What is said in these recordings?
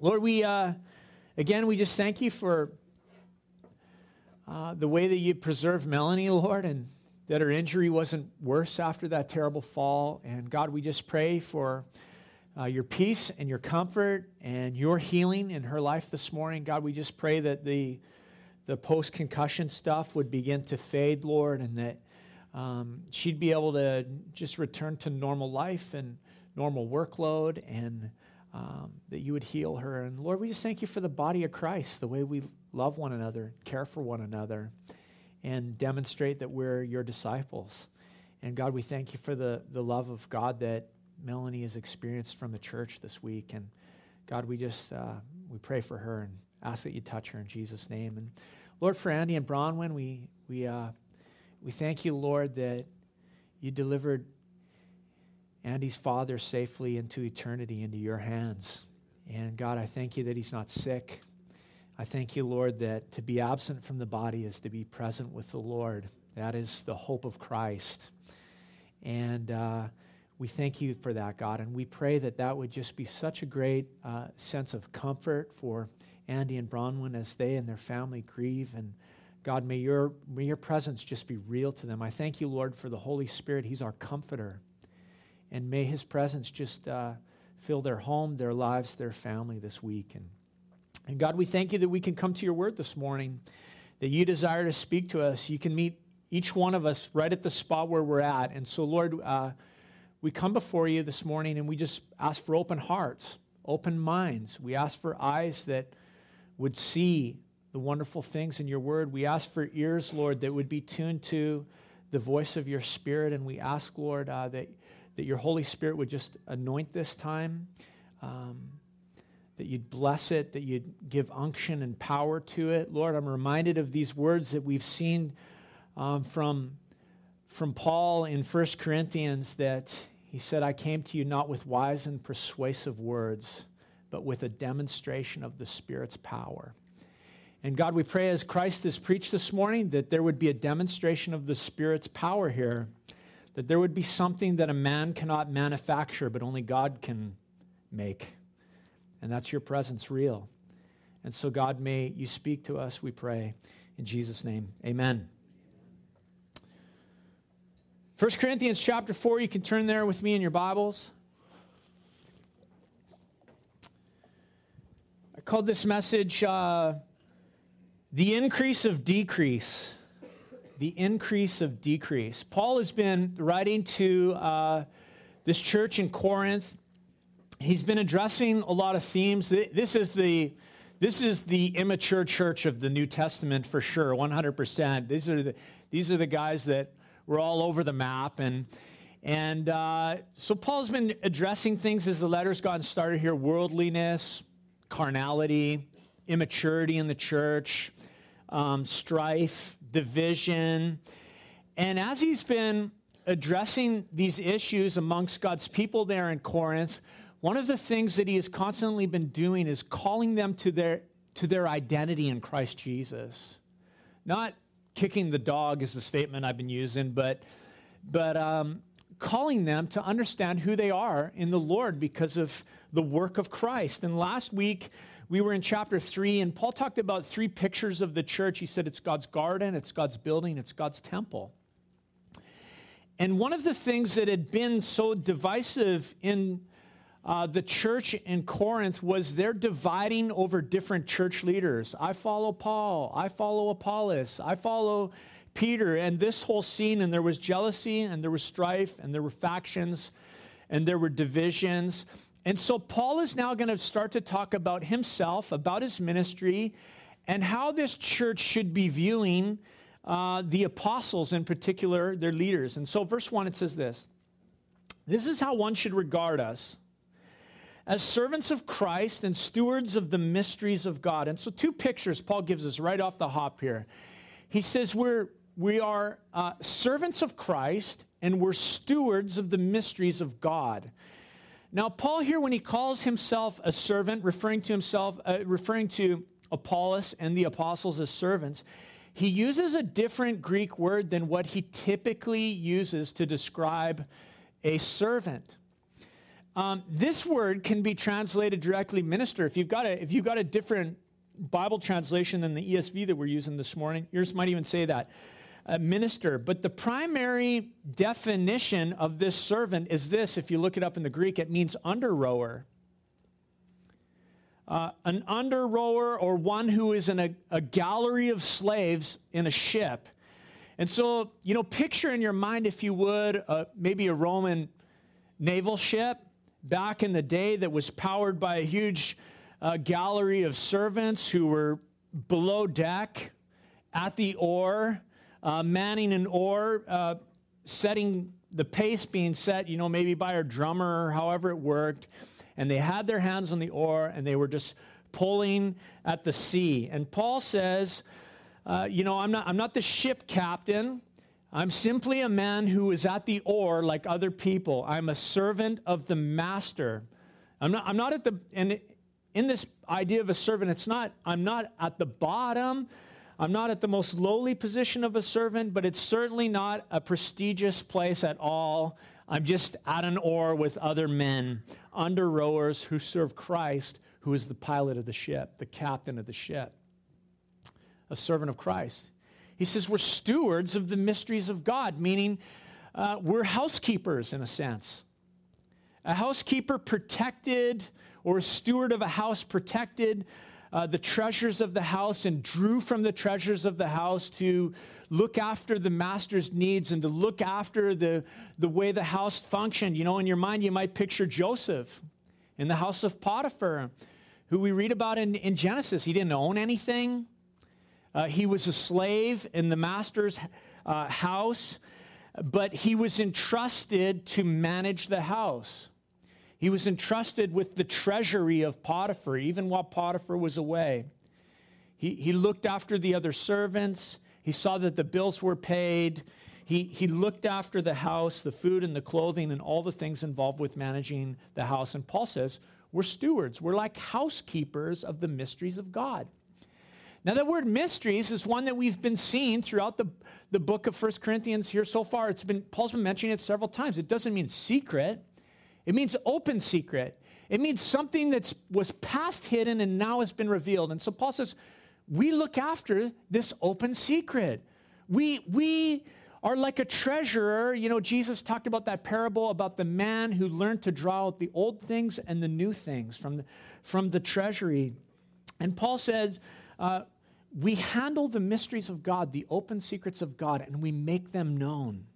Lord, we, uh, again, we just thank you for uh, the way that you preserved Melanie, Lord, and that her injury wasn't worse after that terrible fall. And God, we just pray for uh, your peace and your comfort and your healing in her life this morning. God, we just pray that the, the post concussion stuff would begin to fade, Lord, and that um, she'd be able to just return to normal life and normal workload and um, that you would heal her. And Lord, we just thank you for the body of Christ, the way we love one another, care for one another, and demonstrate that we're your disciples. And God, we thank you for the, the love of God that Melanie has experienced from the church this week. And God, we just uh, we pray for her and ask that you touch her in Jesus' name. And Lord, for Andy and Bronwyn, we we uh, we thank you, Lord, that you delivered Andy's father safely into eternity, into your hands. And God, I thank you that he's not sick. I thank you, Lord, that to be absent from the body is to be present with the Lord. That is the hope of Christ. And uh, we thank you for that, God. And we pray that that would just be such a great uh, sense of comfort for Andy and Bronwyn as they and their family grieve. And God, may your, may your presence just be real to them. I thank you, Lord, for the Holy Spirit. He's our comforter. And may his presence just uh, fill their home, their lives, their family this week. And, and God, we thank you that we can come to your word this morning, that you desire to speak to us. You can meet each one of us right at the spot where we're at. And so, Lord, uh, we come before you this morning and we just ask for open hearts, open minds. We ask for eyes that would see the wonderful things in your word. We ask for ears, Lord, that would be tuned to the voice of your spirit. And we ask, Lord, uh, that that your Holy Spirit would just anoint this time, um, that you'd bless it, that you'd give unction and power to it. Lord, I'm reminded of these words that we've seen um, from, from Paul in 1 Corinthians that he said, I came to you not with wise and persuasive words, but with a demonstration of the Spirit's power. And God, we pray as Christ has preached this morning that there would be a demonstration of the Spirit's power here that there would be something that a man cannot manufacture, but only God can make. And that's your presence real. And so, God, may you speak to us, we pray. In Jesus' name, amen. 1 Corinthians chapter 4, you can turn there with me in your Bibles. I called this message uh, The Increase of Decrease the increase of decrease. Paul has been writing to uh, this church in Corinth. He's been addressing a lot of themes. This is the this is the immature church of the New Testament for sure, 100%. These are the, these are the guys that were all over the map. And, and uh, so Paul's been addressing things as the letters gotten started here worldliness, carnality, immaturity in the church, um, strife, division. And as he's been addressing these issues amongst God's people there in Corinth, one of the things that he has constantly been doing is calling them to their, to their identity in Christ Jesus. Not kicking the dog is the statement I've been using, but, but um, calling them to understand who they are in the Lord because of the work of Christ. And last week, we were in chapter three, and Paul talked about three pictures of the church. He said it's God's garden, it's God's building, it's God's temple. And one of the things that had been so divisive in uh, the church in Corinth was they're dividing over different church leaders. I follow Paul, I follow Apollos, I follow Peter, and this whole scene, and there was jealousy, and there was strife, and there were factions, and there were divisions. And so Paul is now going to start to talk about himself, about his ministry, and how this church should be viewing uh, the apostles in particular, their leaders. And so, verse 1, it says this This is how one should regard us as servants of Christ and stewards of the mysteries of God. And so, two pictures Paul gives us right off the hop here. He says, We're we are uh, servants of Christ and we're stewards of the mysteries of God. Now, Paul here, when he calls himself a servant, referring to himself, uh, referring to Apollos and the apostles as servants, he uses a different Greek word than what he typically uses to describe a servant. Um, this word can be translated directly minister. If you've got a, if you've got a different Bible translation than the ESV that we're using this morning, yours might even say that. Uh, minister. But the primary definition of this servant is this if you look it up in the Greek, it means under rower. Uh, an under rower or one who is in a, a gallery of slaves in a ship. And so, you know, picture in your mind, if you would, uh, maybe a Roman naval ship back in the day that was powered by a huge uh, gallery of servants who were below deck at the oar, uh, manning an oar, uh, setting the pace being set, you know, maybe by a drummer or however it worked. And they had their hands on the oar and they were just pulling at the sea. And Paul says, uh, you know, I'm not, I'm not the ship captain. I'm simply a man who is at the oar like other people. I'm a servant of the master. I'm not, I'm not at the, and in this idea of a servant, it's not, I'm not at the bottom. I'm not at the most lowly position of a servant, but it's certainly not a prestigious place at all. I'm just at an oar with other men, under rowers who serve Christ, who is the pilot of the ship, the captain of the ship, a servant of Christ. He says we're stewards of the mysteries of God, meaning uh, we're housekeepers in a sense. A housekeeper protected, or a steward of a house protected uh, the treasures of the house and drew from the treasures of the house to look after the master's needs and to look after the, the way the house functioned. You know, in your mind, you might picture Joseph in the house of Potiphar, who we read about in, in Genesis. He didn't own anything, uh, he was a slave in the master's uh, house, but he was entrusted to manage the house. He was entrusted with the treasury of Potiphar, even while Potiphar was away. He, he looked after the other servants. He saw that the bills were paid. He, he looked after the house, the food and the clothing, and all the things involved with managing the house. And Paul says, We're stewards. We're like housekeepers of the mysteries of God. Now, the word mysteries is one that we've been seeing throughout the, the book of First Corinthians here so far. It's been, Paul's been mentioning it several times. It doesn't mean secret. It means open secret. It means something that was past hidden and now has been revealed. And so Paul says, we look after this open secret. We, we are like a treasurer. You know, Jesus talked about that parable about the man who learned to draw out the old things and the new things from the, from the treasury. And Paul says, uh, we handle the mysteries of God, the open secrets of God, and we make them known.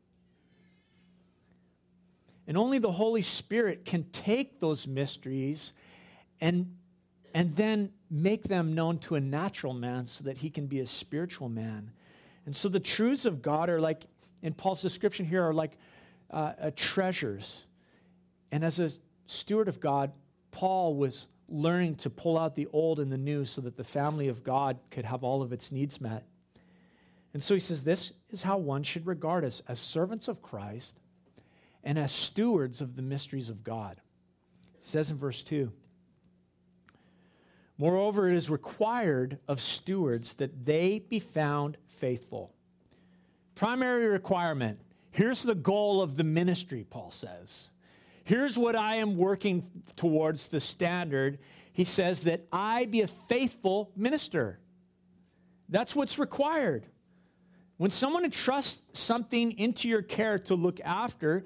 And only the Holy Spirit can take those mysteries and, and then make them known to a natural man so that he can be a spiritual man. And so the truths of God are like, in Paul's description here, are like uh, uh, treasures. And as a steward of God, Paul was learning to pull out the old and the new so that the family of God could have all of its needs met. And so he says, This is how one should regard us as servants of Christ and as stewards of the mysteries of God. It says in verse 2 Moreover, it is required of stewards that they be found faithful. Primary requirement. Here's the goal of the ministry, Paul says. Here's what I am working towards the standard. He says that I be a faithful minister. That's what's required. When someone entrusts something into your care to look after,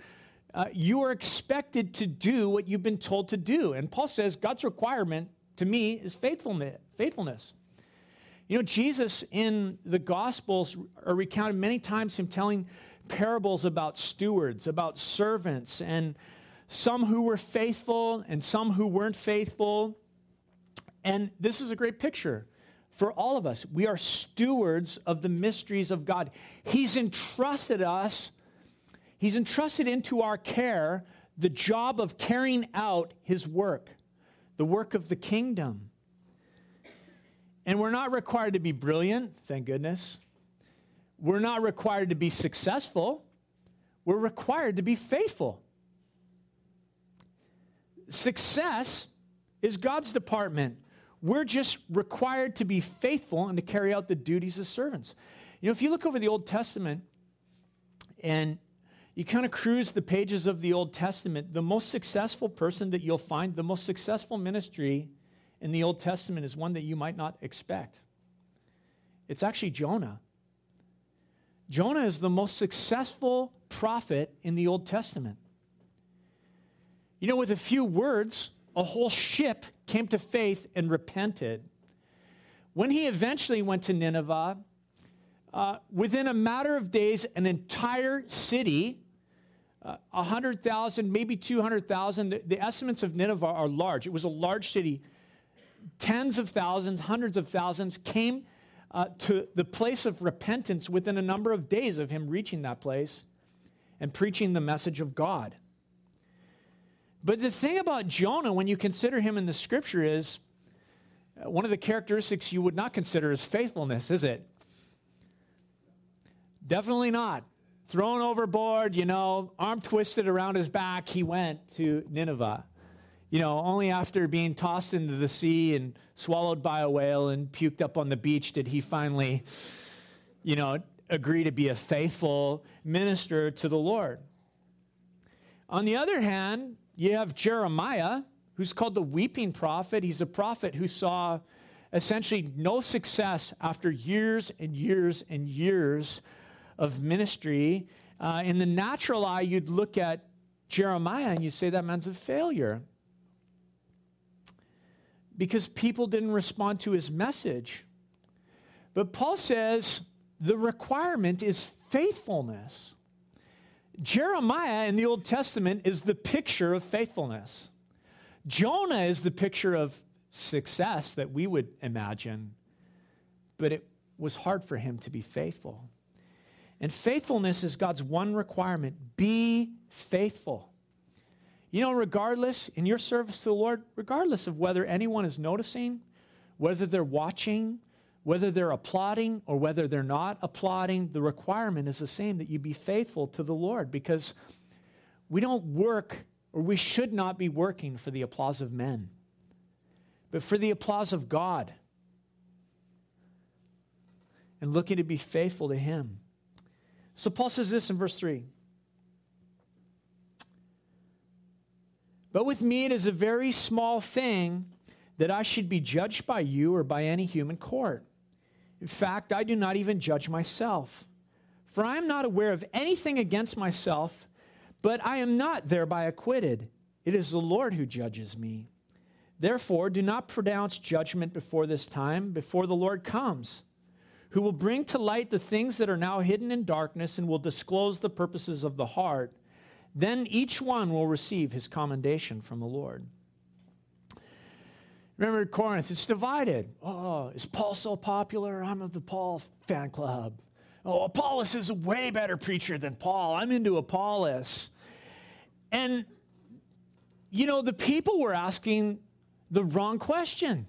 uh, you are expected to do what you've been told to do. And Paul says God's requirement to me is faithfulness. faithfulness. You know, Jesus in the Gospels are recounted many times him telling parables about stewards, about servants, and some who were faithful and some who weren't faithful. And this is a great picture for all of us. We are stewards of the mysteries of God. He's entrusted us He's entrusted into our care the job of carrying out his work, the work of the kingdom. And we're not required to be brilliant, thank goodness. We're not required to be successful. We're required to be faithful. Success is God's department. We're just required to be faithful and to carry out the duties of servants. You know, if you look over the Old Testament and you kind of cruise the pages of the Old Testament, the most successful person that you'll find, the most successful ministry in the Old Testament is one that you might not expect. It's actually Jonah. Jonah is the most successful prophet in the Old Testament. You know, with a few words, a whole ship came to faith and repented. When he eventually went to Nineveh, uh, within a matter of days, an entire city, uh, 100,000, maybe 200,000, the, estimates of Nineveh are large. It was a large city. Tens of thousands, hundreds of thousands came uh, to the place of repentance within a number of days of him reaching that place and preaching the message of God. But the thing about Jonah, when you consider him in the scripture, is uh, one of the characteristics you would not consider is faithfulness, is it? Definitely not. Thrown overboard, you know, arm twisted around his back, he went to Nineveh you know, only after being tossed into the sea and swallowed by a whale and puked up on the beach did he finally, you know, agree to be a faithful minister to the Lord. On the other hand, you have Jeremiah, who's called the weeping prophet. He's a prophet who saw essentially no success after years and years and years of ministry. Uh, in the natural eye, you'd look at Jeremiah and you say that man's a failure because people didn't respond to his message. But Paul says the requirement is faithfulness. Jeremiah in the Old Testament is the picture of faithfulness. Jonah is the picture of success that we would imagine, but it was hard for him to be faithful. And faithfulness is God's one requirement be faithful. You know, regardless, in your service to the Lord, regardless of whether anyone is noticing, whether they're watching, whether they're applauding, or whether they're not applauding, the requirement is the same that you be faithful to the Lord because we don't work, or we should not be working for the applause of men, but for the applause of God and looking to be faithful to Him. So Paul says this in verse 3 But with me, it is a very small thing that I should be judged by you or by any human court. In fact, I do not even judge myself. For I am not aware of anything against myself, but I am not thereby acquitted. It is the Lord who judges me. Therefore, do not pronounce judgment before this time, before the Lord comes, who will bring to light the things that are now hidden in darkness and will disclose the purposes of the heart. Then each one will receive his commendation from the Lord. Remember Corinth, it's divided. Oh, is Paul so popular? I'm of the Paul fan club. Oh, Apollos is a way better preacher than Paul. I'm into Apollos. And, you know, the people were asking the wrong question.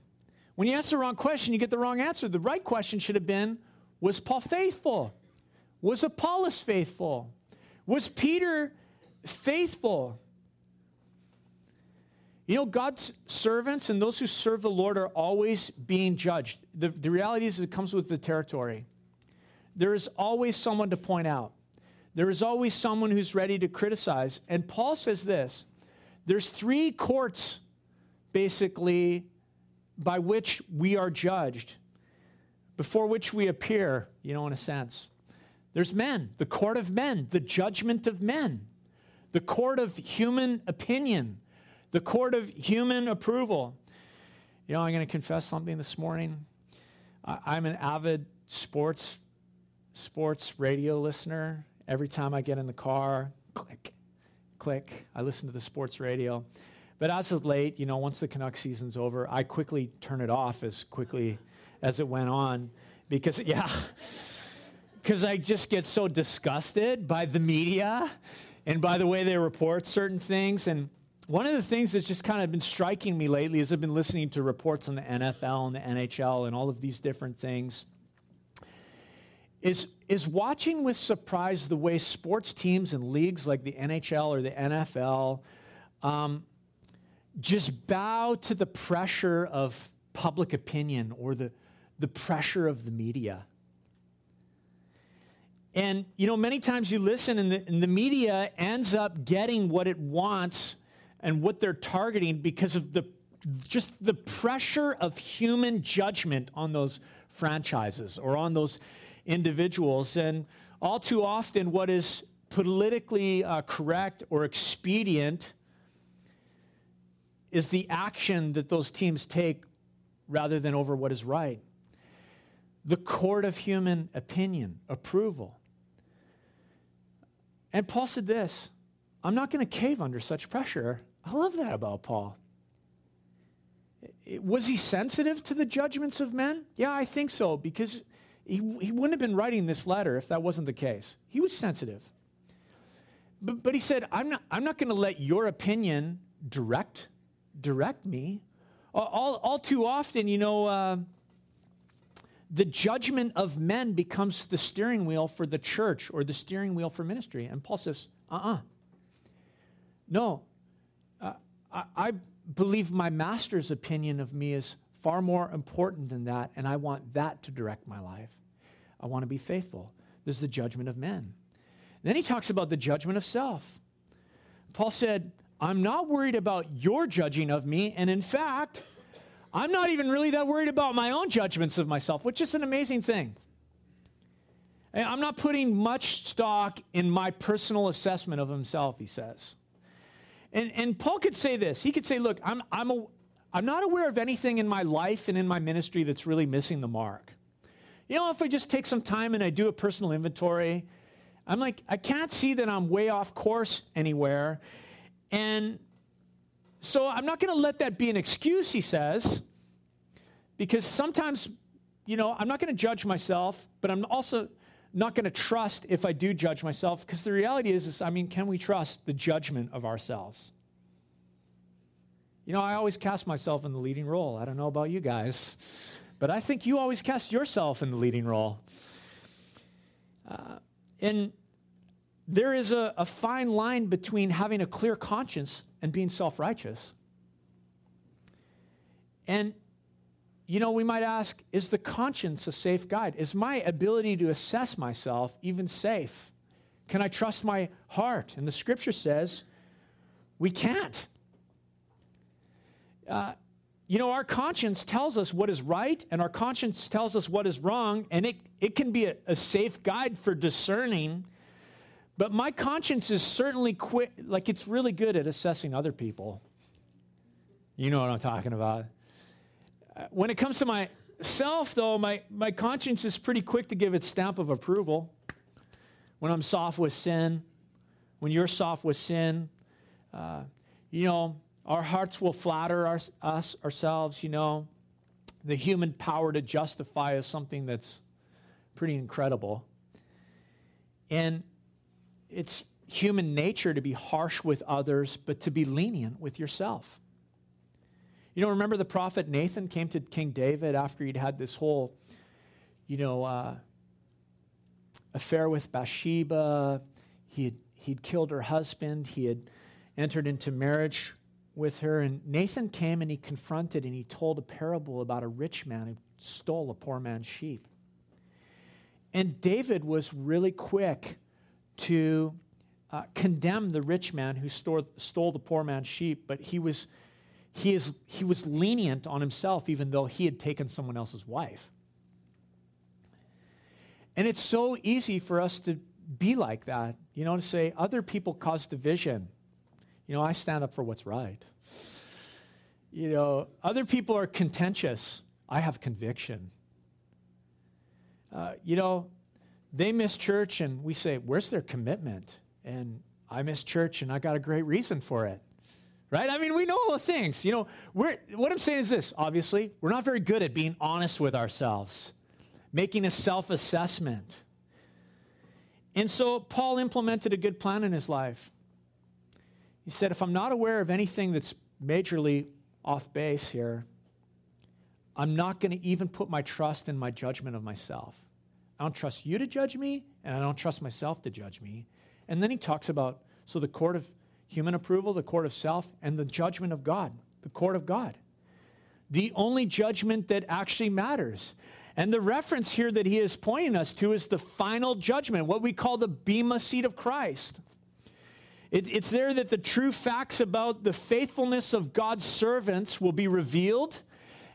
When you ask the wrong question, you get the wrong answer. The right question should have been Was Paul faithful? Was Apollos faithful? Was Peter faithful. You know, God's servants and those who serve the Lord are always being judged. The, the reality is, it comes with the territory. There is always someone to point out, there is always someone who's ready to criticize. And Paul says this there's three courts, basically, by which we are judged, before which we appear, you know, in a sense. There's men, the court of men, the judgment of men the court of human opinion, the court of human approval. You know, I'm going to confess something this morning. I'm an avid sports sports radio listener. Every time I get in the car, click, click, I listen to the sports radio. But as of late, you know, once the Canuck season's over, I quickly turn it off as quickly as it went on because, yeah, because I just get so disgusted by the media and by the way they report certain things. And one of the things that's just kind of been striking me lately is I've been listening to reports on the NFL and the NHL and all of these different things. Is, is watching with surprise the way sports teams and leagues like the NHL or the NFL um, just bow to the pressure of public opinion or the, the pressure of the media. And, you know, many times you listen and the, and the media ends up getting what it wants and what they're targeting because of the just the pressure of human judgment on those franchises or on those individuals. And all too often, what is politically uh, correct or expedient is the action that those teams take rather than over what is right. The court of human opinion, approval. And Paul said this I'm not going to cave under such pressure. I love that about Paul. Was he sensitive to the judgments of men? Yeah, I think so, because he, he wouldn't have been writing this letter if that wasn't the case. He was sensitive. But, but he said, I'm not, I'm not going to let your opinion direct, direct me. All, all too often, you know, uh, the judgment of men becomes the steering wheel for the church or the steering wheel for ministry. And Paul says, uh uh-uh. uh No, uh, I, I believe my master's opinion of me is far more important than that, and I want that to direct my life. I want to be faithful. This is the judgment of men. Then he talks about the judgment of self. Paul said, I'm not worried about your judging of me, and in fact, I'm not even really that worried about my own judgments of myself, which is an amazing thing. I'm not putting much stock in my personal assessment of himself, he says. And, and Paul could say this. He could say, Look, I'm, I'm, a, I'm not aware of anything in my life and in my ministry that's really missing the mark. You know, if I just take some time and I do a personal inventory, I'm like, I can't see that I'm way off course anywhere. And so I'm not going to let that be an excuse, he says, because sometimes, you know, I'm not going to judge myself, but I'm also not going to trust if I do judge myself because the reality is, is, I mean, can we trust the judgment of ourselves? You know, I always cast myself in the leading role. I don't know about you guys, but I think you always cast yourself in the leading role. Uh, and there is a, a fine line between having a clear conscience and being self righteous. And you know, we might ask is the conscience a safe guide? Is my ability to assess myself even safe? Can I trust my heart? And the scripture says we can't. Uh, you know, our conscience tells us what is right, and our conscience tells us what is wrong, and it, it can be a, a safe guide for discerning. But my conscience is certainly quick, like it's really good at assessing other people. You know what I'm talking about when it comes to myself, though, my, my conscience is pretty quick to give its stamp of approval. When I'm soft with sin, when you're soft with sin, uh, you know, our hearts will flatter our, us ourselves, you know. The human power to justify is something that's pretty incredible. And it's human nature to be harsh with others, but to be lenient with yourself. You know, remember the prophet Nathan came to King David after he'd had this whole, you know, uh, affair with Bathsheba. He he'd killed her husband. He had entered into marriage with her. And Nathan came and he confronted and he told a parable about a rich man who stole a poor man's sheep. And David was really quick to uh, condemn the rich man who stole, stole the poor man's sheep, but he was he, is, he was lenient on himself even though he had taken someone else's wife. And it's so easy for us to be like that, you know, to say other people cause division. You know, I stand up for what's right. You know, other people are contentious. I have conviction. Uh, you know, they miss church and we say, Where's their commitment? And I miss church and I got a great reason for it right? I mean, we know all the things. You know, we're, what I'm saying is this obviously, we're not very good at being honest with ourselves, making a self assessment. And so Paul implemented a good plan in his life. He said, if I'm not aware of anything that's majorly off base here, I'm not going to even put my trust in my judgment of myself. I don't trust you to judge me, and I don't trust myself to judge me. And then he talks about so the court of human approval, the court of self, and the judgment of God, the court of God. The only judgment that actually matters. And the reference here that he is pointing us to is the final judgment, what we call the Bema seat of Christ. It, it's there that the true facts about the faithfulness of God's servants will be revealed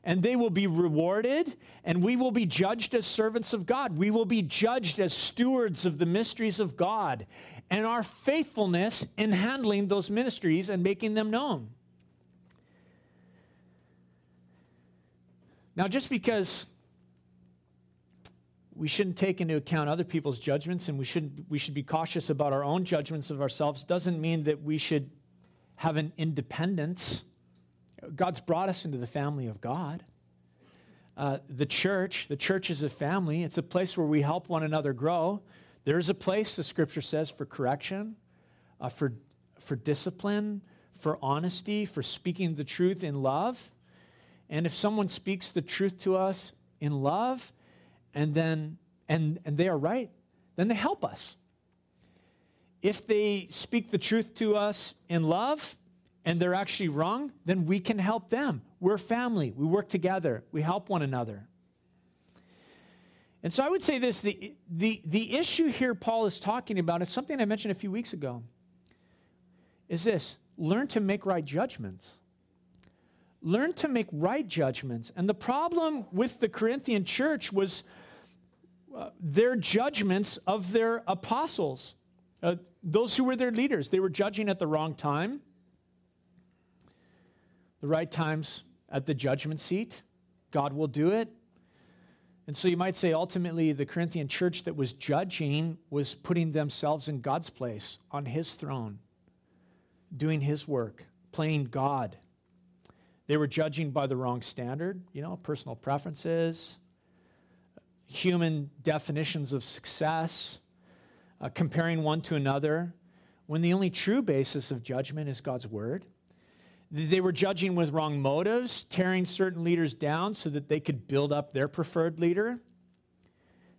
and they will be rewarded, and we will be judged as servants of God. We will be judged as stewards of the mysteries of God and our faithfulness in handling those ministries and making them known. Now, just because we shouldn't take into account other people's judgments and we should, we should be cautious about our own judgments of ourselves doesn't mean that we should have an independence. God's brought us into the family of God. Uh, the church, the church is a family. It's a place where we help one another grow. There's a place, the scripture says, for correction, uh, for, for discipline, for honesty, for speaking the truth in love. And if someone speaks the truth to us in love, and then and and they are right, then they help us. If they speak the truth to us in love and they're actually wrong, then we can help them. We're family. We work together. We help one another. And so I would say this the, the, the issue here Paul is talking about is something I mentioned a few weeks ago. Is this learn to make right judgments learn to make right judgments. And the problem with the Corinthian church was uh, their judgments of their apostles, uh, those who were their leaders. They were judging at the wrong time, the right times at the judgment seat. God will do it. And so you might say ultimately the Corinthian church that was judging was putting themselves in God's place on his throne, doing his work, playing God. They were judging by the wrong standard, you know, personal preferences, human definitions of success, uh, comparing one to another, when the only true basis of judgment is God's word. They were judging with wrong motives, tearing certain leaders down so that they could build up their preferred leader,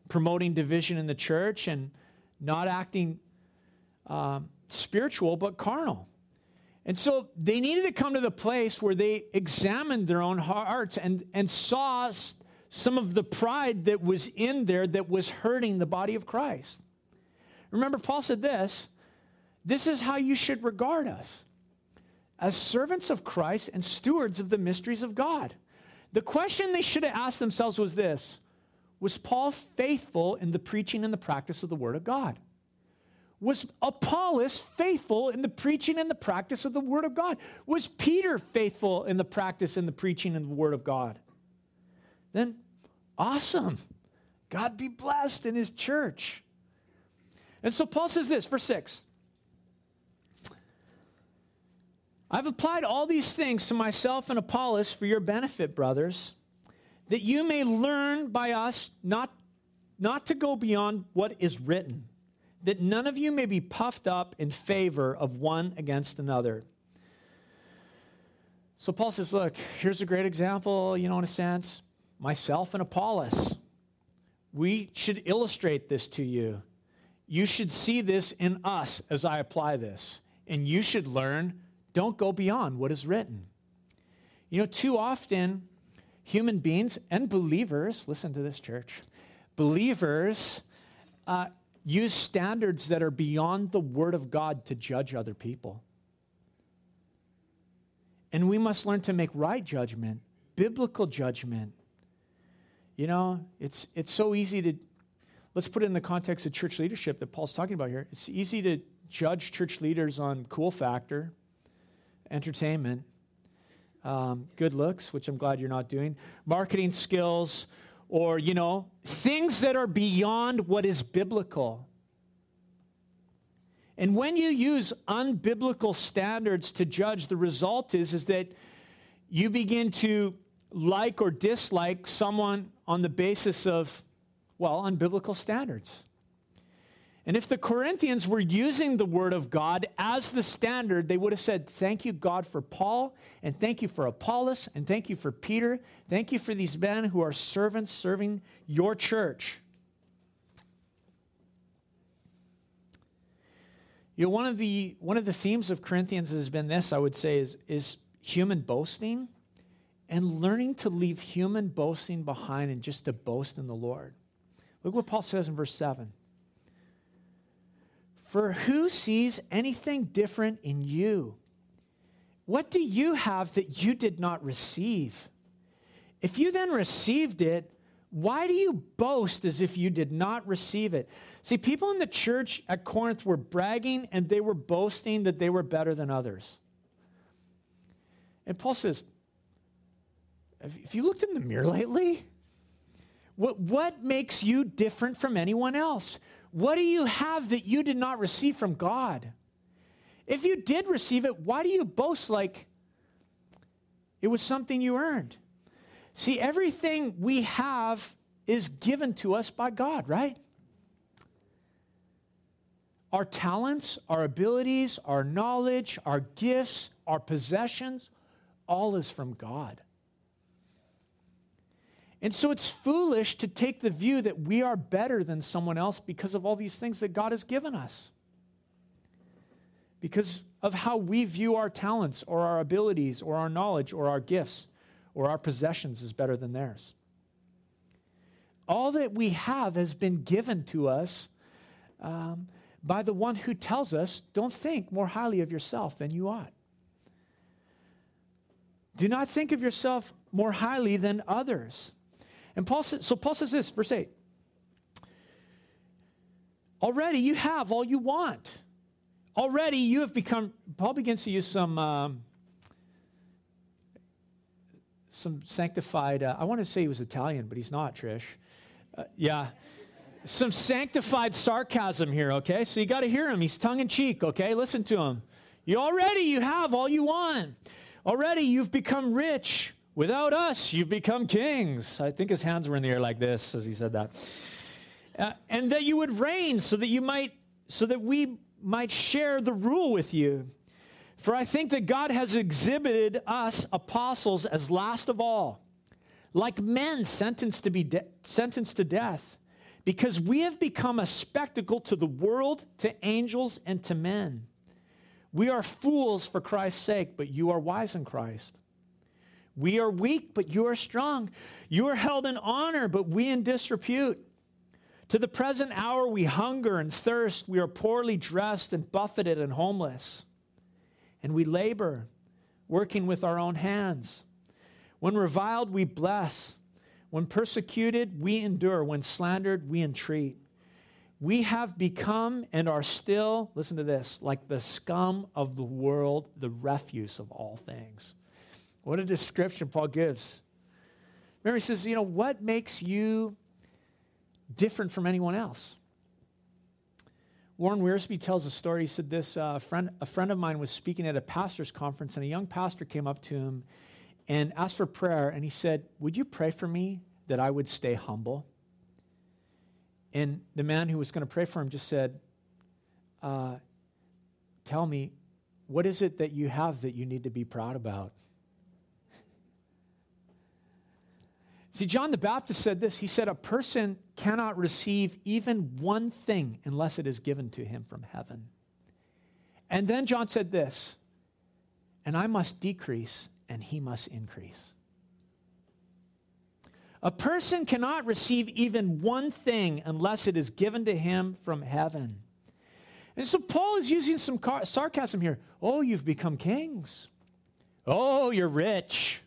promoting division in the church, and not acting um, spiritual but carnal. And so they needed to come to the place where they examined their own hearts and, and saw some of the pride that was in there that was hurting the body of Christ. Remember, Paul said this this is how you should regard us as servants of Christ and stewards of the mysteries of God. The question they should have asked themselves was this Was Paul faithful in the preaching and the practice of the Word of God? Was Apollos faithful in the preaching and the practice of the Word of God? Was Peter faithful in the practice and the preaching and the Word of God? Then, awesome. God be blessed in His church. And so Paul says this, verse 6 I've applied all these things to myself and Apollos for your benefit, brothers, that you may learn by us not, not to go beyond what is written that none of you may be puffed up in favor of one against another. So Paul says, Look, here's a great example, you know, in a sense, myself and Apollos. We should illustrate this to you. You should see this in us as I apply this. And you should learn don't go beyond what is written. You know, too often, human beings and believers, listen to this, church, believers uh, use standards that are beyond the Word of God to judge other people. And we must learn to make right judgment, biblical judgment. You know, it's, it's so easy to, let's put it in the context of church leadership that Paul's talking about here. It's easy to judge church leaders on cool factor, entertainment, um, good looks, which I'm glad you're not doing, marketing skills, or, you know, things that are beyond what is biblical. And when you use unbiblical standards to judge, the result is, is that you begin to like or dislike someone on the basis of, well, unbiblical standards. And if the Corinthians were using the word of God as the standard, they would have said, Thank you, God, for Paul, and thank you for Apollos, and thank you for Peter. Thank you for these men who are servants serving your church. You know, one of the one of the themes of Corinthians has been this, I would say, is, is human boasting and learning to leave human boasting behind and just to boast in the Lord. Look what Paul says in verse 7. For who sees anything different in you? What do you have that you did not receive? If you then received it, why do you boast as if you did not receive it? See, people in the church at Corinth were bragging and they were boasting that they were better than others. And Paul says, Have you looked in the mirror lately? What, what makes you different from anyone else? What do you have that you did not receive from God? If you did receive it, why do you boast like it was something you earned? See, everything we have is given to us by God, right? Our talents, our abilities, our knowledge, our gifts, our possessions, all is from God. And so it's foolish to take the view that we are better than someone else because of all these things that God has given us. Because of how we view our talents or our abilities or our knowledge or our gifts or our possessions is better than theirs. All that we have has been given to us um, by the one who tells us, don't think more highly of yourself than you ought. Do not think of yourself more highly than others. And Paul says, so Paul says this, verse 8. Already you have all you want. Already you have become, Paul begins to use some um, some sanctified, uh, I want to say he was Italian, but he's not, Trish. Uh, yeah. Some sanctified sarcasm here, okay? So you got to hear him. He's tongue in cheek, okay? Listen to him. You already you have all you want. Already you've become rich. Without us, you've become kings. I think his hands were in the air like this as he said that. Uh, and that you would reign so that you might so that we might share the rule with you. For I think that God has exhibited us apostles as last of all, like men sentenced to be de- sentenced to death, because we have become a spectacle to the world, to angels, and to men. We are fools for Christ's sake, but you are wise in Christ. We are weak, but you are strong. You are held in honor, but we in disrepute. To the present hour, we hunger and thirst. We are poorly dressed and buffeted and homeless and we labor, working with our own hands. When reviled, we bless. When persecuted, we endure. When slandered, we entreat. We have become and are still, listen to this, like the scum of the world, the refuse of all things. What a description Paul gives. Remember, he says, you know, what makes you different from anyone else? Warren Wiersbe tells a story. He said this uh, friend, a friend of mine was speaking at a pastor's conference, and a young pastor came up to him and asked for prayer. And he said, Would you pray for me that I would stay humble? And the man who was going to pray for him just said, uh, Tell me, what is it that you have that you need to be proud about? See, John the Baptist said this. He said, A person cannot receive even one thing unless it is given to him from heaven. And then John said this, And I must decrease, and he must increase. A person cannot receive even one thing unless it is given to him from heaven. And so Paul is using some sarcasm here. Oh, you've become kings. Oh, you're rich.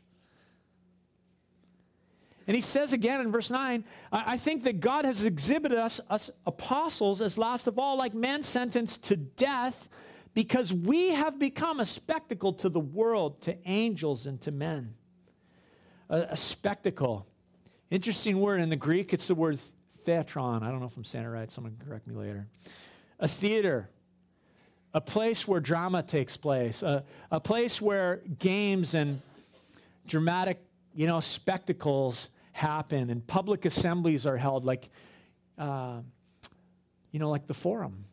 And he says again in verse 9, I think that God has exhibited us, us apostles, as last of all, like men sentenced to death, because we have become a spectacle to the world, to angels, and to men. A, a spectacle. Interesting word in the Greek, it's the word theatron. I don't know if I'm saying it right, someone correct me later. A theater, a place where drama takes place, a, a place where games and dramatic you know, spectacles happen and public assemblies are held, like, uh, you know, like the forum.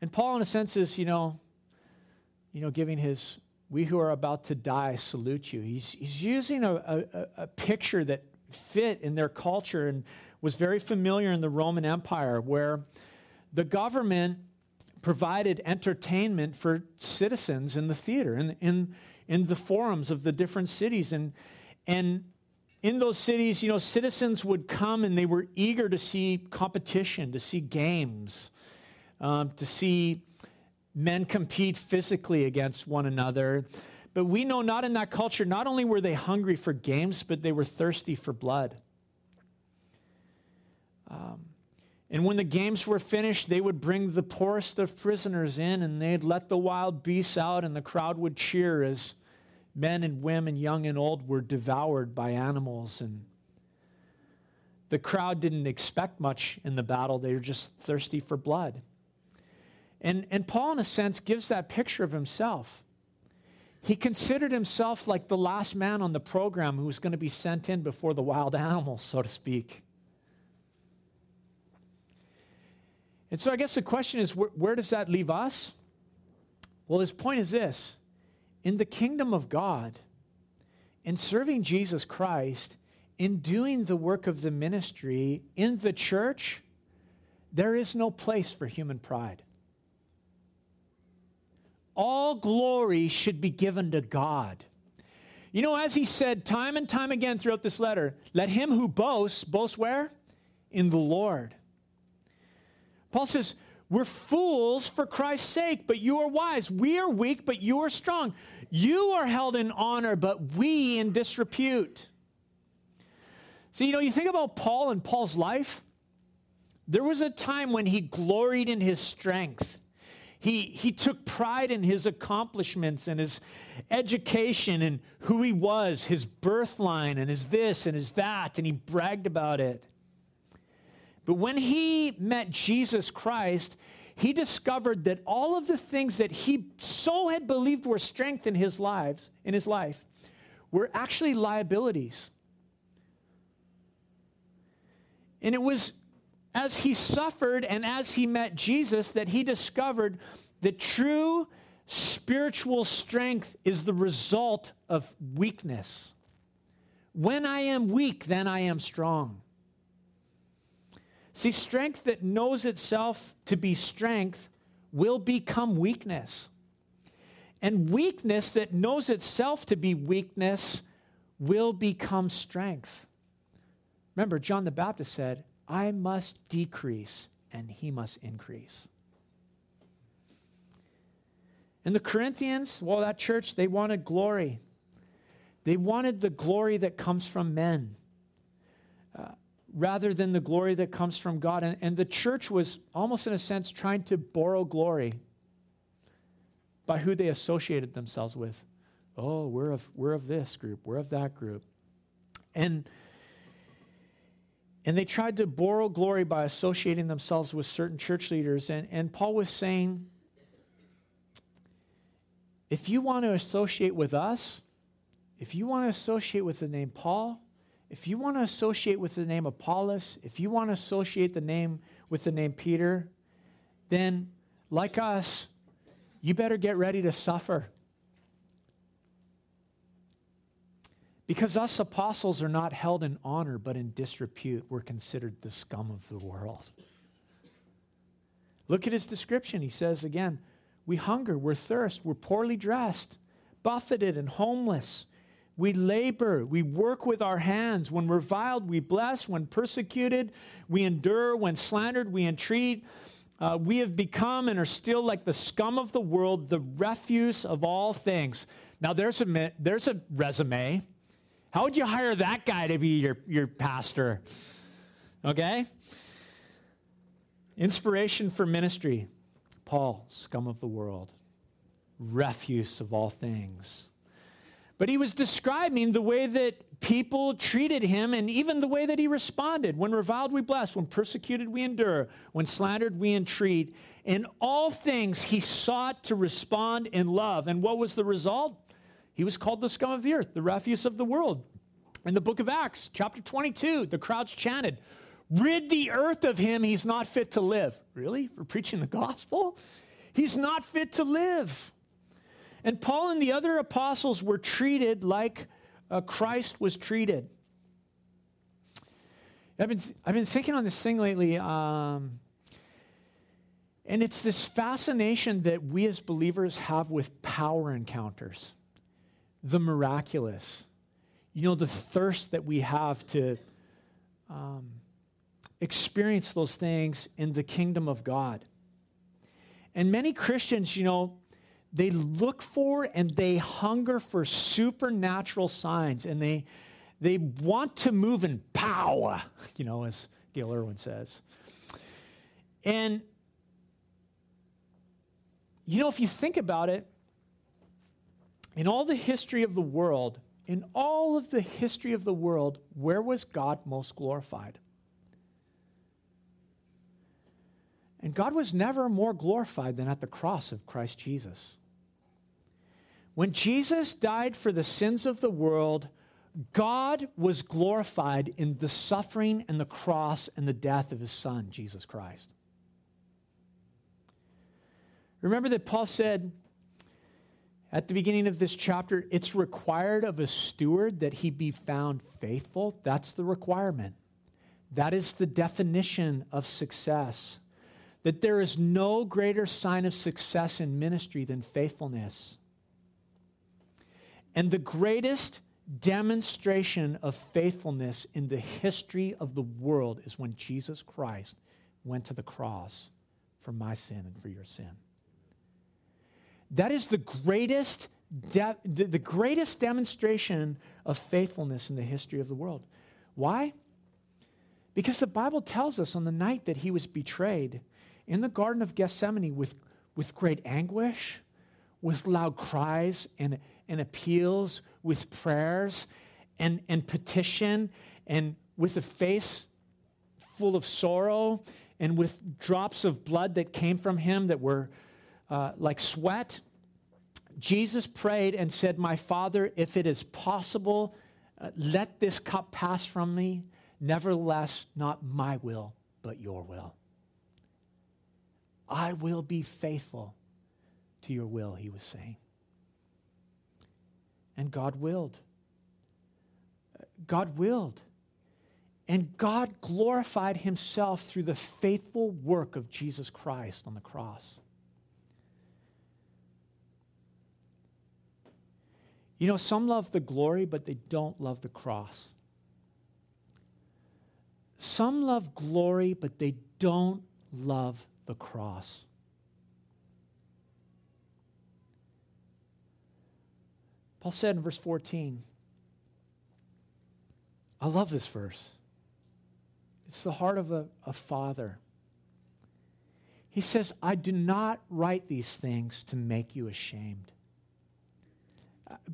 And Paul, in a sense, is, you know, you know, giving his, we who are about to die salute you. He's, he's using a, a, a picture that fit in their culture and was very familiar in the Roman Empire, where the government provided entertainment for citizens in the theater. And in, in the forums of the different cities. And, and in those cities, you know, citizens would come and they were eager to see competition, to see games, um, to see men compete physically against one another. But we know not in that culture, not only were they hungry for games, but they were thirsty for blood. Um, and when the games were finished, they would bring the poorest of prisoners in and they'd let the wild beasts out, and the crowd would cheer as men and women, young and old, were devoured by animals. And the crowd didn't expect much in the battle, they were just thirsty for blood. And, and Paul, in a sense, gives that picture of himself. He considered himself like the last man on the program who was going to be sent in before the wild animals, so to speak. And so I guess the question is where, does that leave us? Well, his point is this in the kingdom of God, in serving Jesus Christ, in doing the work of the ministry in the church, there is no place for human pride. All glory should be given to God. You know, as he said time and time again throughout this letter, let him who boasts, boast where? In the Lord. Paul says, We're fools for Christ's sake, but you are wise. We are weak, but you are strong. You are held in honor, but we in disrepute. So, you know, you think about Paul and Paul's life, there was a time when he gloried in his strength. He, he took pride in his accomplishments and his education and who he was, his birthline and his this and his that, and he bragged about it. But when he met Jesus Christ, he discovered that all of the things that he so had believed were strength in his lives, in his life, were actually liabilities. And it was as he suffered and as he met Jesus that he discovered that true spiritual strength is the result of weakness. When I am weak, then I am strong. See, strength that knows itself to be strength will become weakness. And weakness that knows itself to be weakness will become strength. Remember, John the Baptist said, I must decrease and he must increase. And the Corinthians, well, that church, they wanted glory. They wanted the glory that comes from men uh, rather than the glory that comes from God. And, and the church was almost, in a sense, trying to borrow glory by who they associated themselves with. Oh, we're of, we're of this group, we're of that group. And, and they tried to borrow glory by associating themselves with certain church leaders. And, and Paul was saying, if you want to associate with us, if you want to associate with the name Paul, if you want to associate with the name Apollos, if you want to associate the name with the name Peter, then like us, you better get ready to suffer. Because us apostles are not held in honor, but in disrepute. We're considered the scum of the world. Look at his description. He says again, we hunger, we're thirst, we're poorly dressed, buffeted, and homeless. We labor, we work with our hands. When reviled, we bless. When persecuted, we endure. When slandered, we entreat. Uh, we have become and are still like the scum of the world, the refuse of all things. Now, there's a, there's a resume. How would you hire that guy to be your, your pastor? Okay? Inspiration for ministry Paul, scum of the world, refuse of all things. But he was describing the way that people treated him and even the way that he responded. When reviled, we bless. When persecuted, we endure. When slandered, we entreat. In all things, he sought to respond in love. And what was the result? He was called the scum of the earth, the refuse of the world. In the book of Acts, chapter 22, the crowds chanted, Rid the earth of him, he's not fit to live. Really? For preaching the gospel? He's not fit to live. And Paul and the other apostles were treated like uh, Christ was treated. I've been, I've been thinking on this thing lately, um, and it's this fascination that we as believers have with power encounters. the miraculous. You know, the thirst that we have to um, experience those things in the kingdom of God. And many Christians, you know, they look for and they hunger for supernatural signs and they they want to move in power, you know, as Gayle Erwin says. And you know, if you think about it, in all the history of the world, in all of the history of the world, where was God most glorified? And God was never more glorified than at the cross of Christ Jesus. When Jesus died for the sins of the world, God was glorified in the suffering and the cross and the death of his son, Jesus Christ. Remember that Paul said at the beginning of this chapter, it's required of a steward that he be found faithful. That's the requirement. That is the definition of success that there is no greater sign of success in ministry than faithfulness. And the greatest demonstration of faithfulness in the history of the world is when Jesus Christ went to the cross for my sin and for your sin. That is the greatest, de- the greatest demonstration of faithfulness in the history of the world. Why? Because the Bible tells us on the night that he was betrayed, in the Garden of Gethsemane with, with great anguish, with loud cries and, and appeals, with prayers and, and petition, and with a face full of sorrow, and with drops of blood that came from him that were uh, like sweat. Jesus prayed and said, My Father, if it is possible, uh, let this cup pass from me. Nevertheless, not my will, but your will. I will be faithful to your will, he was saying. And God willed. God willed. And God glorified himself through the faithful work of Jesus Christ on the cross. You know, some love the glory, but they don't love the cross. Some love glory, but they don't love the cross. Paul said in verse 14, I love this verse. It's the heart of a, a father. He says, I do not write these things to make you ashamed,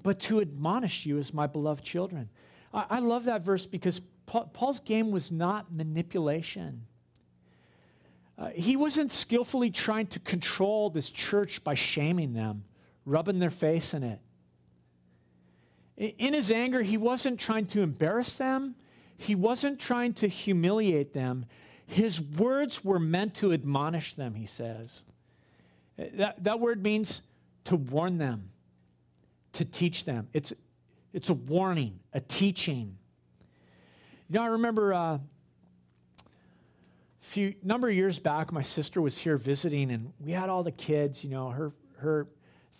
but to admonish you as my beloved children. I, I love that verse because Paul, Paul's game was not manipulation. Uh, he wasn't skillfully trying to control this church by shaming them, rubbing their face in it. In his anger, he wasn't trying to embarrass them, he wasn't trying to humiliate them. His words were meant to admonish them, he says. Uh, that, that word means to warn them, to teach them. It's, it's a warning, a teaching. You know, I remember uh, few number of years back, my sister was here visiting, and we had all the kids. You know, her her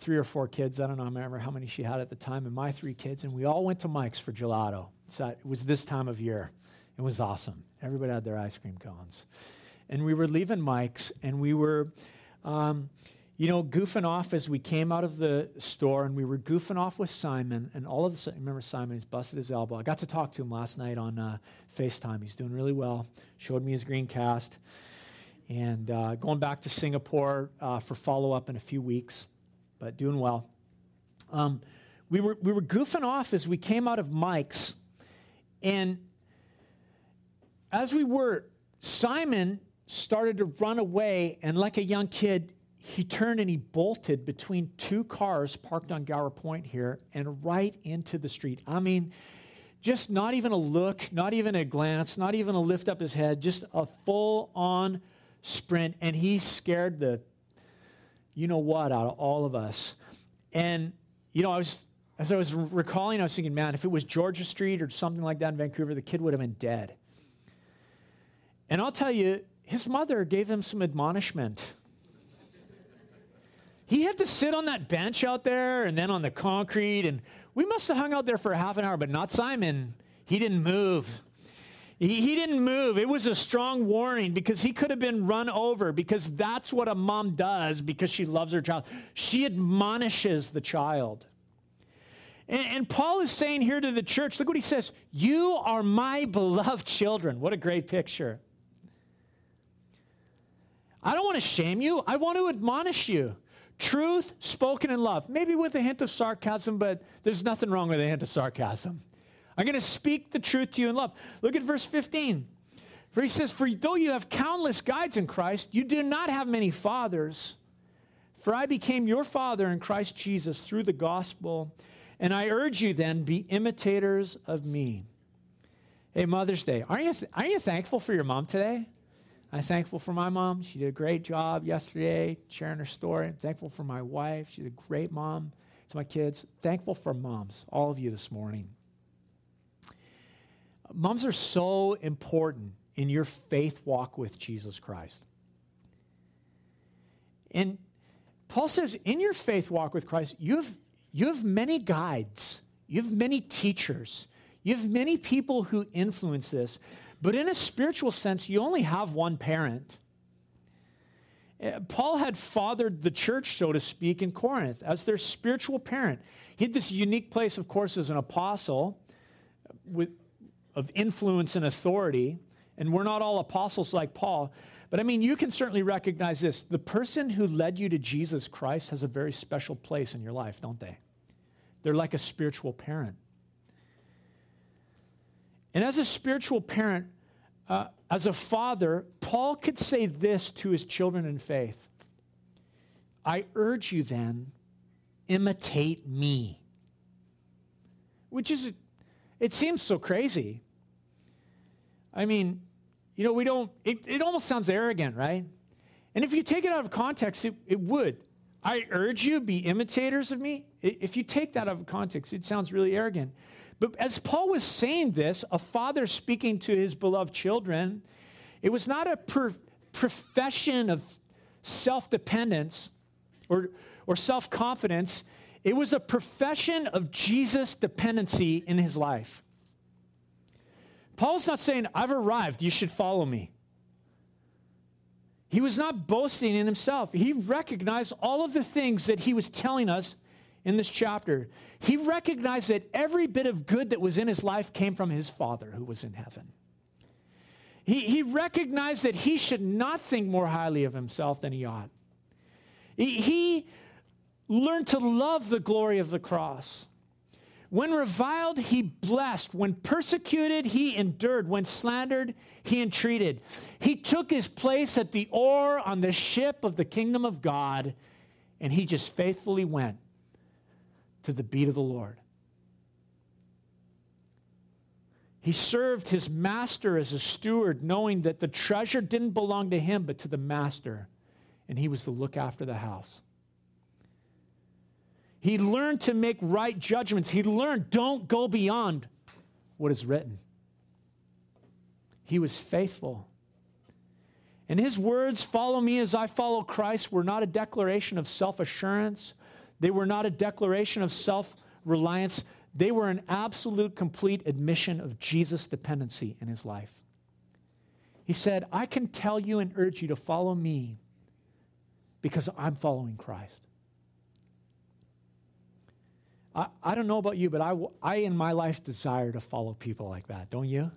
three or four kids. I don't know. I remember how many she had at the time, and my three kids, and we all went to Mike's for gelato. So it was this time of year. It was awesome. Everybody had their ice cream cones, and we were leaving Mike's, and we were. Um, you know, goofing off as we came out of the store and we were goofing off with Simon. And all of a sudden, remember Simon, he's busted his elbow. I got to talk to him last night on uh, FaceTime. He's doing really well. Showed me his green cast. And uh, going back to Singapore uh, for follow up in a few weeks, but doing well. Um, we, were, we were goofing off as we came out of Mike's. And as we were, Simon started to run away. And like a young kid, he turned and he bolted between two cars parked on Gower Point here and right into the street. I mean, just not even a look, not even a glance, not even a lift up his head, just a full on sprint. And he scared the you know what out of all of us. And, you know, I was, as I was recalling, I was thinking, man, if it was Georgia Street or something like that in Vancouver, the kid would have been dead. And I'll tell you, his mother gave him some admonishment he had to sit on that bench out there and then on the concrete and we must have hung out there for half an hour, but not Simon. He didn't move. He, he didn't move. It was a strong warning because he could have been run over because that's what a mom does because she loves her child. She admonishes the child. And, and, Paul is saying here to the church, look what he says You are my beloved children. What a great picture. I don't want to shame you, I want to admonish you. Truth spoken in love, maybe with a hint of sarcasm, but there's nothing wrong with a hint of sarcasm. I'm going to speak the truth to you in love. Look at verse 15. For he says, For though you have countless guides in Christ, you do not have many fathers. For I became your father in Christ Jesus through the gospel. And I urge you then, be imitators of me. Hey, Mother's Day. Aren't you, th- aren't you thankful for your mom today? I'm thankful for my mom. She did a great job yesterday sharing her story. I'm thankful for my wife. She's a great mom to my kids. Thankful for moms, all of you this morning. Moms are so important in your faith walk with Jesus Christ. And Paul says, in your faith walk with Christ, you have, you have many guides, you have many teachers, you have many people who influence this. But in a spiritual sense, you only have one parent. Uh, Paul had fathered the church, so to speak, in Corinth as their spiritual parent. He had this unique place, of course, as an apostle with, of influence and authority. And we're not all apostles like Paul. But I mean, you can certainly recognize this. The person who led you to Jesus Christ has a very special place in your life, don't they? They're like a spiritual parent. And as a spiritual parent, uh, as a father, Paul could say this to his children in faith I urge you then, imitate me. Which is, it seems so crazy. I mean, you know, we don't, it, it almost sounds arrogant, right? And if you take it out of context, it, it would. I urge you, be imitators of me. If you take that out of context, it sounds really arrogant. But as Paul was saying this, a father speaking to his beloved children, it was not a per- profession of self dependence or, or self confidence, it was a profession of Jesus' dependency in his life. Paul's not saying, I've arrived, you should follow me. He was not boasting in himself. He recognized all of the things that he was telling us in this chapter. He recognized that every bit of good that was in his life came from his Father who was in heaven. He, he recognized that he should not think more highly of himself than he ought. He, he learned to love the glory of the cross. When reviled, he blessed. When persecuted, he endured. When slandered, he entreated. He took his place at the oar on the ship of the kingdom of God, and he just faithfully went to the beat of the Lord. He served his master as a steward, knowing that the treasure didn't belong to him, but to the master, and he was to look after the house. He learned to make right judgments. He learned don't go beyond what is written. He was faithful. And his words, follow me as I follow Christ, were not a declaration of self assurance. They were not a declaration of self reliance. They were an absolute, complete admission of Jesus' dependency in his life. He said, I can tell you and urge you to follow me because I'm following Christ. I, I don't know about you, but I, I, in my life, desire to follow people like that, don't you?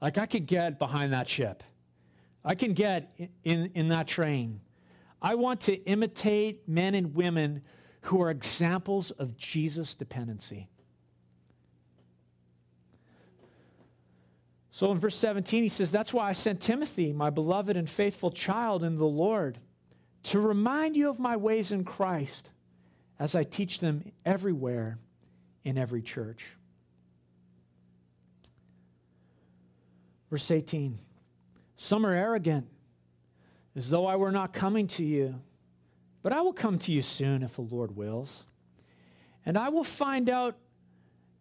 Like, I could get behind that ship, I can get in, in, in that train. I want to imitate men and women who are examples of Jesus' dependency. So in verse 17, he says, That's why I sent Timothy, my beloved and faithful child in the Lord, to remind you of my ways in Christ as I teach them everywhere in every church. Verse 18 Some are arrogant, as though I were not coming to you, but I will come to you soon if the Lord wills. And I will find out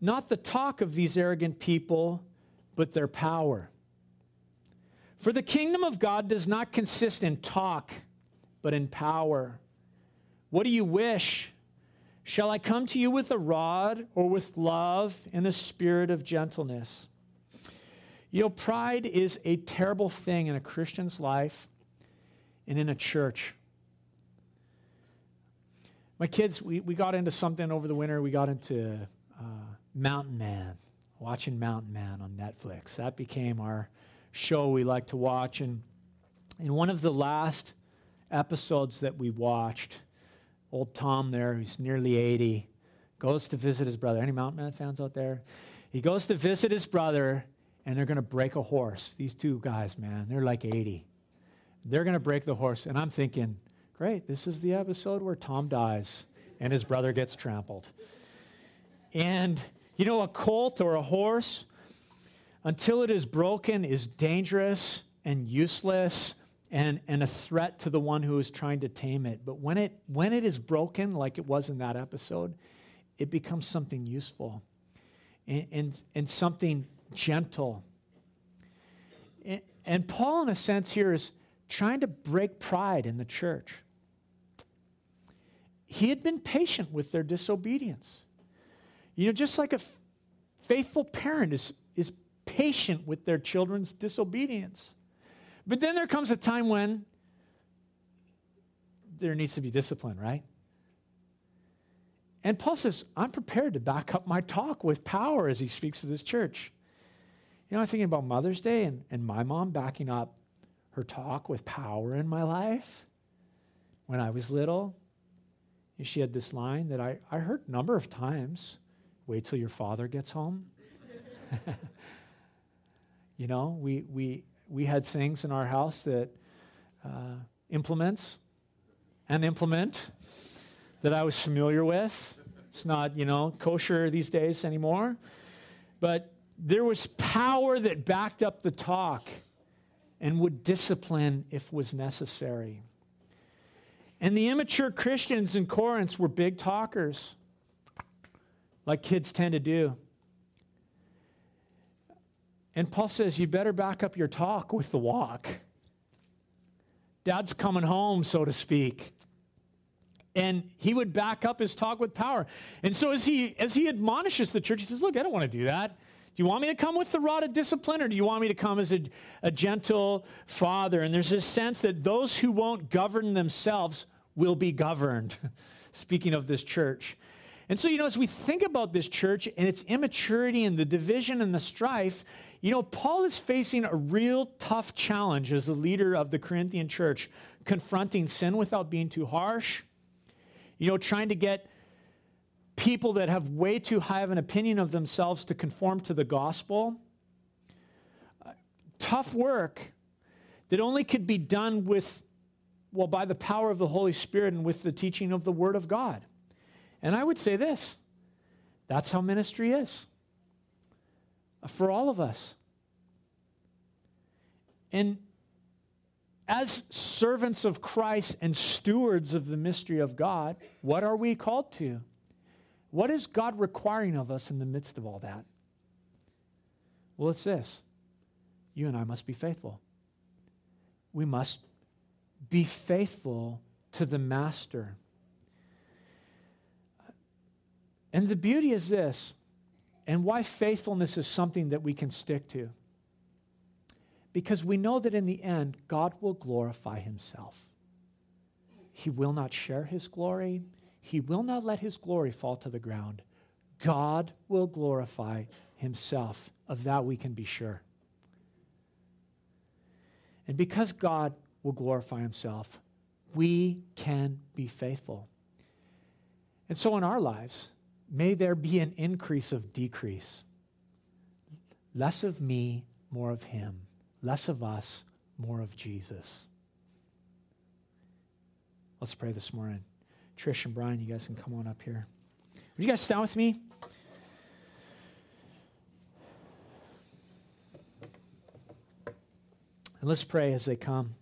not the talk of these arrogant people, but their power. For the kingdom of God does not consist in talk, but in power. What do you wish? Shall I come to you with a rod or with love and a spirit of gentleness? You know, pride is a terrible thing in a Christian's life and in a church. My kids, we, we got into something over the winter. We got into uh, Mountain Man, watching Mountain Man on Netflix. That became our show we like to watch. And in one of the last episodes that we watched, old Tom there, who's nearly 80, goes to visit his brother. Any Mountain Man fans out there? He goes to visit his brother, and they're going to break a horse. These two guys, man, they're like 80. They're going to break the horse. And I'm thinking, great, this is the episode where Tom dies and his brother gets trampled. And, you know, a colt or a horse, until it is broken, is dangerous and useless and, and a threat to the one who is trying to tame it. But when it, when it is broken, like it was in that episode, it becomes something useful and, and, and something gentle. And, and Paul, in a sense, here is trying to break pride in the church. He had been patient with their disobedience. You know, just like a f- faithful parent is, is patient with their children's disobedience. But then there comes a time when there needs to be discipline, right? And Paul says, I'm prepared to back up my talk with power as he speaks to this church. You know, I'm thinking about Mother's Day and, and my mom backing up her talk with power in my life. When I was little, she had this line that I, I heard a number of times wait till your father gets home. you know, we, we, we had things in our house that uh, implements and implement that I was familiar with. It's not, you know, kosher these days anymore. But there was power that backed up the talk and would discipline if was necessary. And the immature Christians in Corinth were big talkers, like kids tend to do. And Paul says, You better back up your talk with the walk. Dad's coming home, so to speak. And he would back up his talk with power. And so as he as he admonishes the church, he says, Look, I don't want to do that. Do you want me to come with the rod of discipline or do you want me to come as a, a gentle father? And there's this sense that those who won't govern themselves will be governed. Speaking of this church. And so, you know, as we think about this church and its immaturity and the division and the strife, you know, Paul is facing a real tough challenge as the leader of the Corinthian church, confronting sin without being too harsh, you know, trying to get people that have way too high of an opinion of themselves to conform to the gospel. Uh, tough work that only could be done with, well, by the power of the Holy Spirit and with the teaching of the Word of God. And I would say this that's how ministry is for all of us. And as servants of Christ and stewards of the mystery of God, what are we called to? What is God requiring of us in the midst of all that? Well, it's this you and I must be faithful. We must be faithful to the Master. And the beauty is this, and why faithfulness is something that we can stick to. Because we know that in the end, God will glorify himself. He will not share his glory, he will not let his glory fall to the ground. God will glorify himself. Of that we can be sure. And because God will glorify himself, we can be faithful. And so in our lives, may there be an increase of decrease. Less of me, more of him. Less of us, more of Jesus. Let's pray this morning. Trish and Brian, you guys can come on up here. Would you guys stand with me? And let's pray as they come.